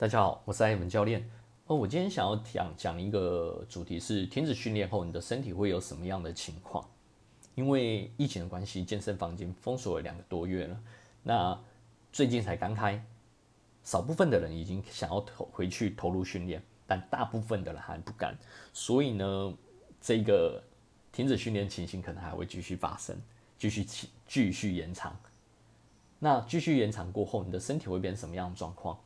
大家好，我是艾文教练。哦，我今天想要讲讲一个主题是停止训练后，你的身体会有什么样的情况？因为疫情的关系，健身房已经封锁了两个多月了。那最近才刚开，少部分的人已经想要投回去投入训练，但大部分的人还不敢。所以呢，这个停止训练情形可能还会继续发生，继续继续延长。那继续延长过后，你的身体会变成什么样的状况？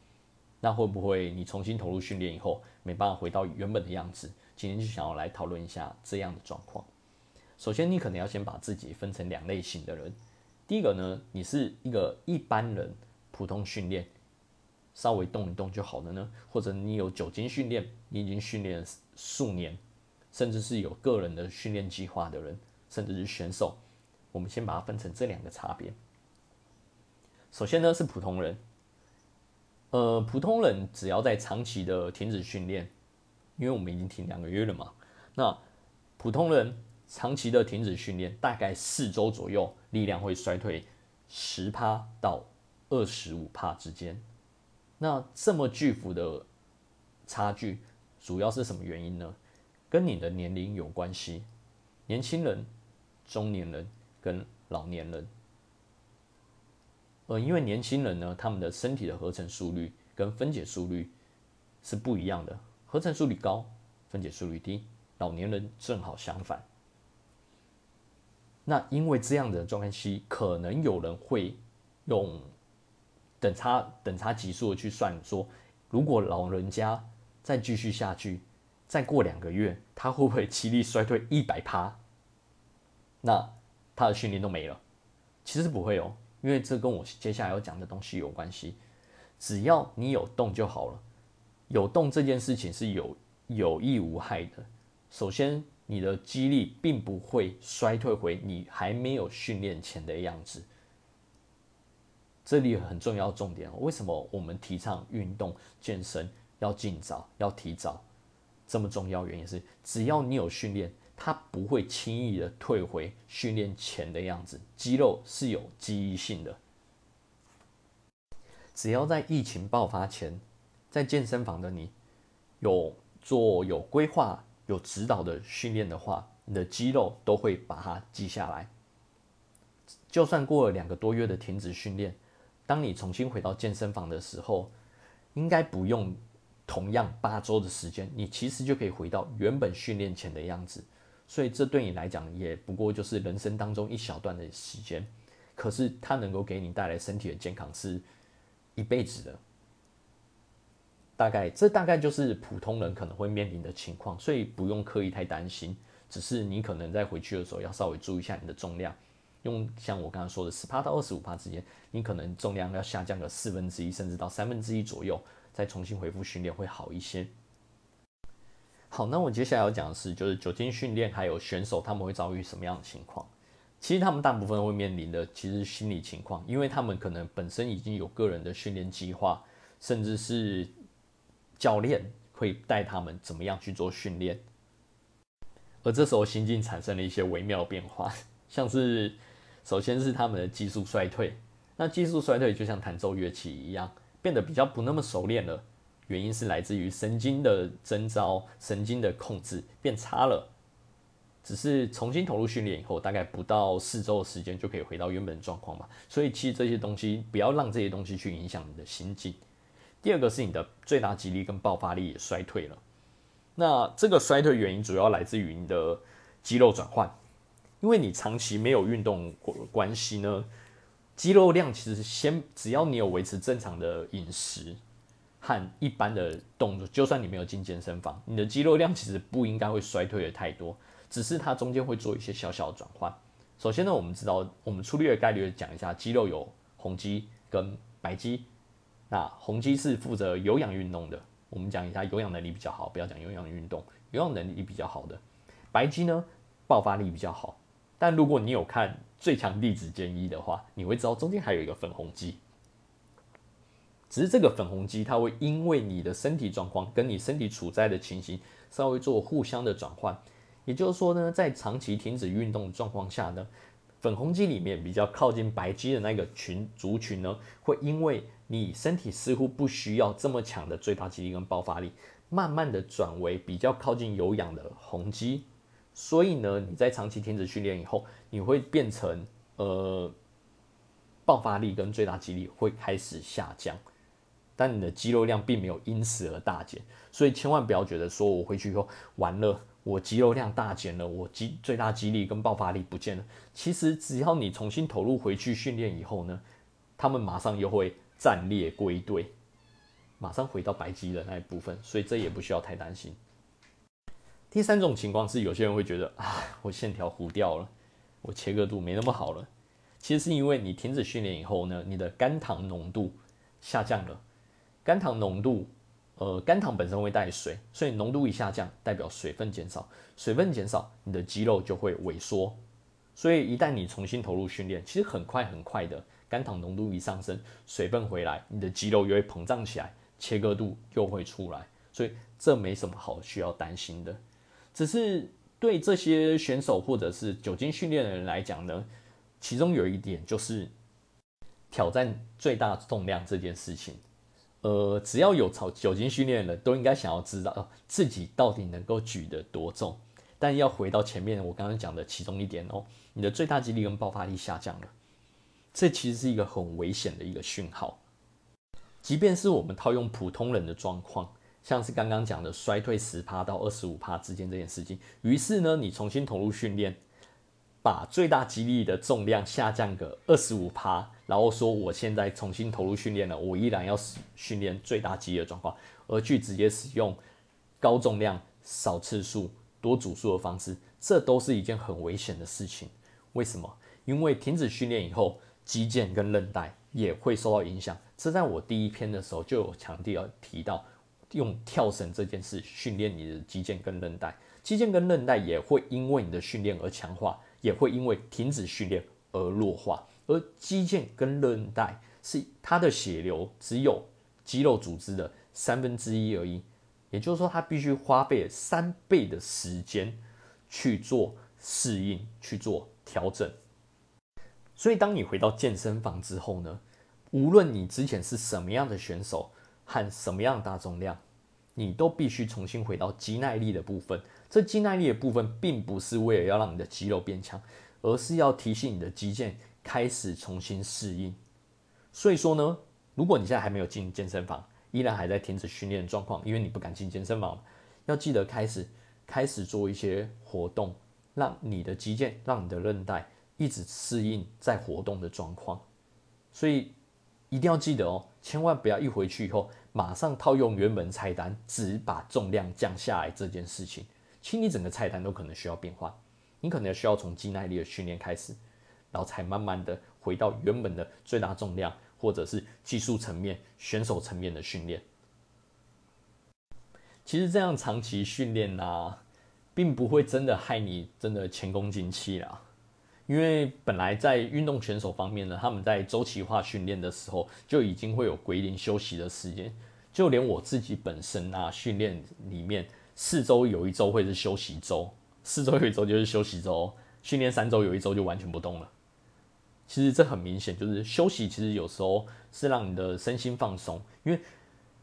那会不会你重新投入训练以后，没办法回到原本的样子？今天就想要来讨论一下这样的状况。首先，你可能要先把自己分成两类型的人。第一个呢，你是一个一般人，普通训练，稍微动一动就好了呢；或者你有酒精训练，你已经训练数年，甚至是有个人的训练计划的人，甚至是选手。我们先把它分成这两个差别。首先呢，是普通人。呃，普通人只要在长期的停止训练，因为我们已经停两个月了嘛。那普通人长期的停止训练，大概四周左右，力量会衰退十趴到二十五帕之间。那这么巨幅的差距，主要是什么原因呢？跟你的年龄有关系。年轻人、中年人跟老年人。呃，因为年轻人呢，他们的身体的合成速率跟分解速率是不一样的，合成速率高，分解速率低。老年人正好相反。那因为这样的状态期，可能有人会用等差等差级数去算，说如果老人家再继续下去，再过两个月，他会不会肌力衰退一百趴？那他的训练都没了？其实不会哦。因为这跟我接下来要讲的东西有关系，只要你有动就好了。有动这件事情是有有益无害的。首先，你的肌力并不会衰退回你还没有训练前的样子。这里很重要重点，为什么我们提倡运动健身要尽早要提早？这么重要原因是，只要你有训练。它不会轻易的退回训练前的样子，肌肉是有记忆性的。只要在疫情爆发前，在健身房的你有做有规划、有指导的训练的话，你的肌肉都会把它记下来。就算过了两个多月的停止训练，当你重新回到健身房的时候，应该不用同样八周的时间，你其实就可以回到原本训练前的样子。所以这对你来讲也不过就是人生当中一小段的时间，可是它能够给你带来身体的健康是一辈子的。大概这大概就是普通人可能会面临的情况，所以不用刻意太担心。只是你可能在回去的时候要稍微注意一下你的重量，用像我刚刚说的十八到二十五帕之间，你可能重量要下降个四分之一甚至到三分之一左右，再重新恢复训练会好一些。好，那我接下来要讲的是，就是酒精训练还有选手他们会遭遇什么样的情况？其实他们大部分会面临的其实心理情况，因为他们可能本身已经有个人的训练计划，甚至是教练会带他们怎么样去做训练，而这时候心境产生了一些微妙变化，像是首先是他们的技术衰退，那技术衰退就像弹奏乐器一样，变得比较不那么熟练了。原因是来自于神经的征召、神经的控制变差了。只是重新投入训练以后，大概不到四周的时间就可以回到原本的状况嘛。所以其实这些东西不要让这些东西去影响你的心境。第二个是你的最大肌力跟爆发力也衰退了。那这个衰退原因主要来自于你的肌肉转换，因为你长期没有运动关系呢，肌肉量其实先只要你有维持正常的饮食。和一般的动作，就算你没有进健身房，你的肌肉量其实不应该会衰退的太多，只是它中间会做一些小小的转换。首先呢，我们知道，我们粗略的概率讲一下，肌肉有红肌跟白肌。那红肌是负责有氧运动的，我们讲一下有氧能力比较好，不要讲有氧运动，有氧能力比较好的。白肌呢，爆发力比较好。但如果你有看《最强弟子建议》的话，你会知道中间还有一个粉红肌。只是这个粉红肌，它会因为你的身体状况跟你身体处在的情形，稍微做互相的转换。也就是说呢，在长期停止运动状况下呢，粉红肌里面比较靠近白肌的那个群族群呢，会因为你身体似乎不需要这么强的最大肌力跟爆发力，慢慢的转为比较靠近有氧的红肌。所以呢，你在长期停止训练以后，你会变成呃，爆发力跟最大肌力会开始下降，但你的肌肉量并没有因此而大减。所以千万不要觉得说我回去以后完了，我肌肉量大减了，我肌最大肌力跟爆发力不见了。其实只要你重新投入回去训练以后呢，他们马上又会战列归队，马上回到白肌的那一部分。所以这也不需要太担心。第三种情况是，有些人会觉得啊，我线条糊掉了，我切割度没那么好了。其实是因为你停止训练以后呢，你的肝糖浓度下降了。肝糖浓度，呃，肝糖本身会带水，所以浓度一下降，代表水分减少。水分减少，你的肌肉就会萎缩。所以一旦你重新投入训练，其实很快很快的，肝糖浓度一上升，水分回来，你的肌肉又会膨胀起来，切割度又会出来。所以这没什么好需要担心的。只是对这些选手或者是酒精训练的人来讲呢，其中有一点就是挑战最大重量这件事情。呃，只要有朝酒精训练的人都应该想要知道自己到底能够举得多重。但要回到前面我刚刚讲的其中一点哦，你的最大肌力跟爆发力下降了，这其实是一个很危险的一个讯号。即便是我们套用普通人的状况。像是刚刚讲的衰退十趴到二十五趴之间这件事情，于是呢，你重新投入训练，把最大肌力的重量下降个二十五趴，然后说我现在重新投入训练了，我依然要训练最大肌力的状况，而去直接使用高重量、少次数、多组数的方式，这都是一件很危险的事情。为什么？因为停止训练以后，肌腱跟韧带也会受到影响。这在我第一篇的时候就有强调提到。用跳绳这件事训练你的肌腱跟韧带，肌腱跟韧带也会因为你的训练而强化，也会因为停止训练而弱化。而肌腱跟韧带是它的血流只有肌肉组织的三分之一而已，也就是说，它必须花费三倍的时间去做适应、去做调整。所以，当你回到健身房之后呢，无论你之前是什么样的选手。和什么样的大重量，你都必须重新回到肌耐力的部分。这肌耐力的部分，并不是为了要让你的肌肉变强，而是要提醒你的肌腱开始重新适应。所以说呢，如果你现在还没有进健身房，依然还在停止训练的状况，因为你不敢进健身房，要记得开始开始做一些活动，让你的肌腱、让你的韧带一直适应在活动的状况。所以。一定要记得哦，千万不要一回去以后马上套用原本菜单，只把重量降下来这件事情。其实你整个菜单都可能需要变化，你可能需要从肌耐力的训练开始，然后才慢慢的回到原本的最大重量，或者是技术层面、选手层面的训练。其实这样长期训练呐，并不会真的害你真的前功尽弃啦。因为本来在运动选手方面呢，他们在周期化训练的时候就已经会有规定休息的时间，就连我自己本身啊，训练里面四周有一周会是休息周，四周有一周就是休息周，训练三周有一周就完全不动了。其实这很明显就是休息，其实有时候是让你的身心放松，因为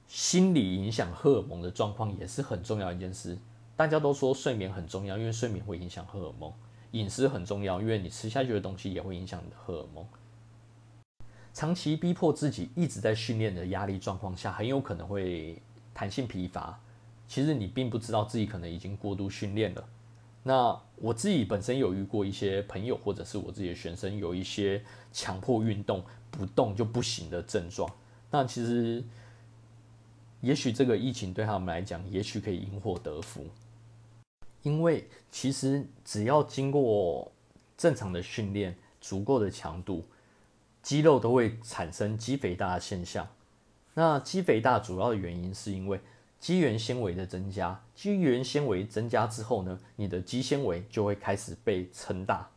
心理影响荷尔蒙的状况也是很重要一件事。大家都说睡眠很重要，因为睡眠会影响荷尔蒙。饮食很重要，因为你吃下去的东西也会影响你的荷尔蒙。长期逼迫自己一直在训练的压力状况下，很有可能会弹性疲乏。其实你并不知道自己可能已经过度训练了。那我自己本身有遇过一些朋友，或者是我自己的学生，有一些强迫运动不动就不行的症状。那其实，也许这个疫情对他们来讲，也许可以因祸得福。因为其实只要经过正常的训练，足够的强度，肌肉都会产生肌肥大的现象。那肌肥大主要的原因是因为肌原纤维的增加，肌原纤维增加之后呢，你的肌纤维就会开始被撑大。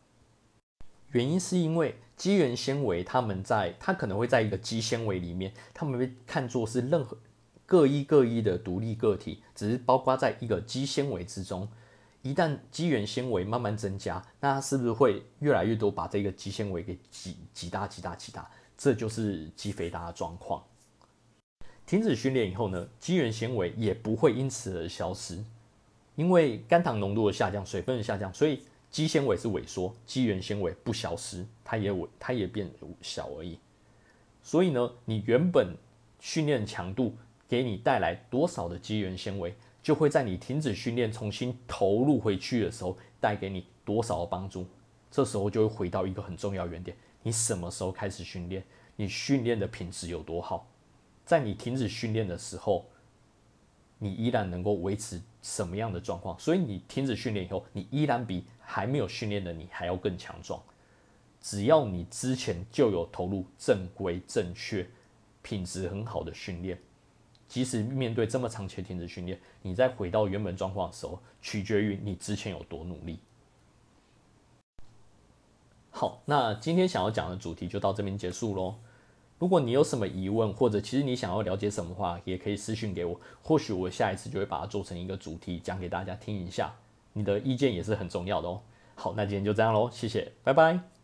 原因是因为肌原纤维它们在它可能会在一个肌纤维里面，它们被看作是任何各一各一的独立个体，只是包括在一个肌纤维之中。一旦肌原纤维慢慢增加，那它是不是会越来越多把这个肌纤维给挤挤大、挤大、挤大？这就是肌肥大的状况。停止训练以后呢，肌原纤维也不会因此而消失，因为肝糖浓度的下降、水分的下降，所以肌纤维是萎缩，肌原纤维不消失，它也萎，它也变小而已。所以呢，你原本训练强度给你带来多少的肌原纤维，就会在你停止训练、重新投入回去的时候，带给你多少的帮助。这时候就会回到一个很重要原点：你什么时候开始训练？你训练的品质有多好？在你停止训练的时候，你依然能够维持什么样的状况？所以你停止训练以后，你依然比还没有训练的你还要更强壮。只要你之前就有投入正规、正确、品质很好的训练，即使面对这么长期停止训练，你再回到原本状况的时候，取决于你之前有多努力。好，那今天想要讲的主题就到这边结束喽。如果你有什么疑问，或者其实你想要了解什么话，也可以私信给我，或许我下一次就会把它做成一个主题讲给大家听一下。你的意见也是很重要的哦。好，那今天就这样喽，谢谢，拜拜。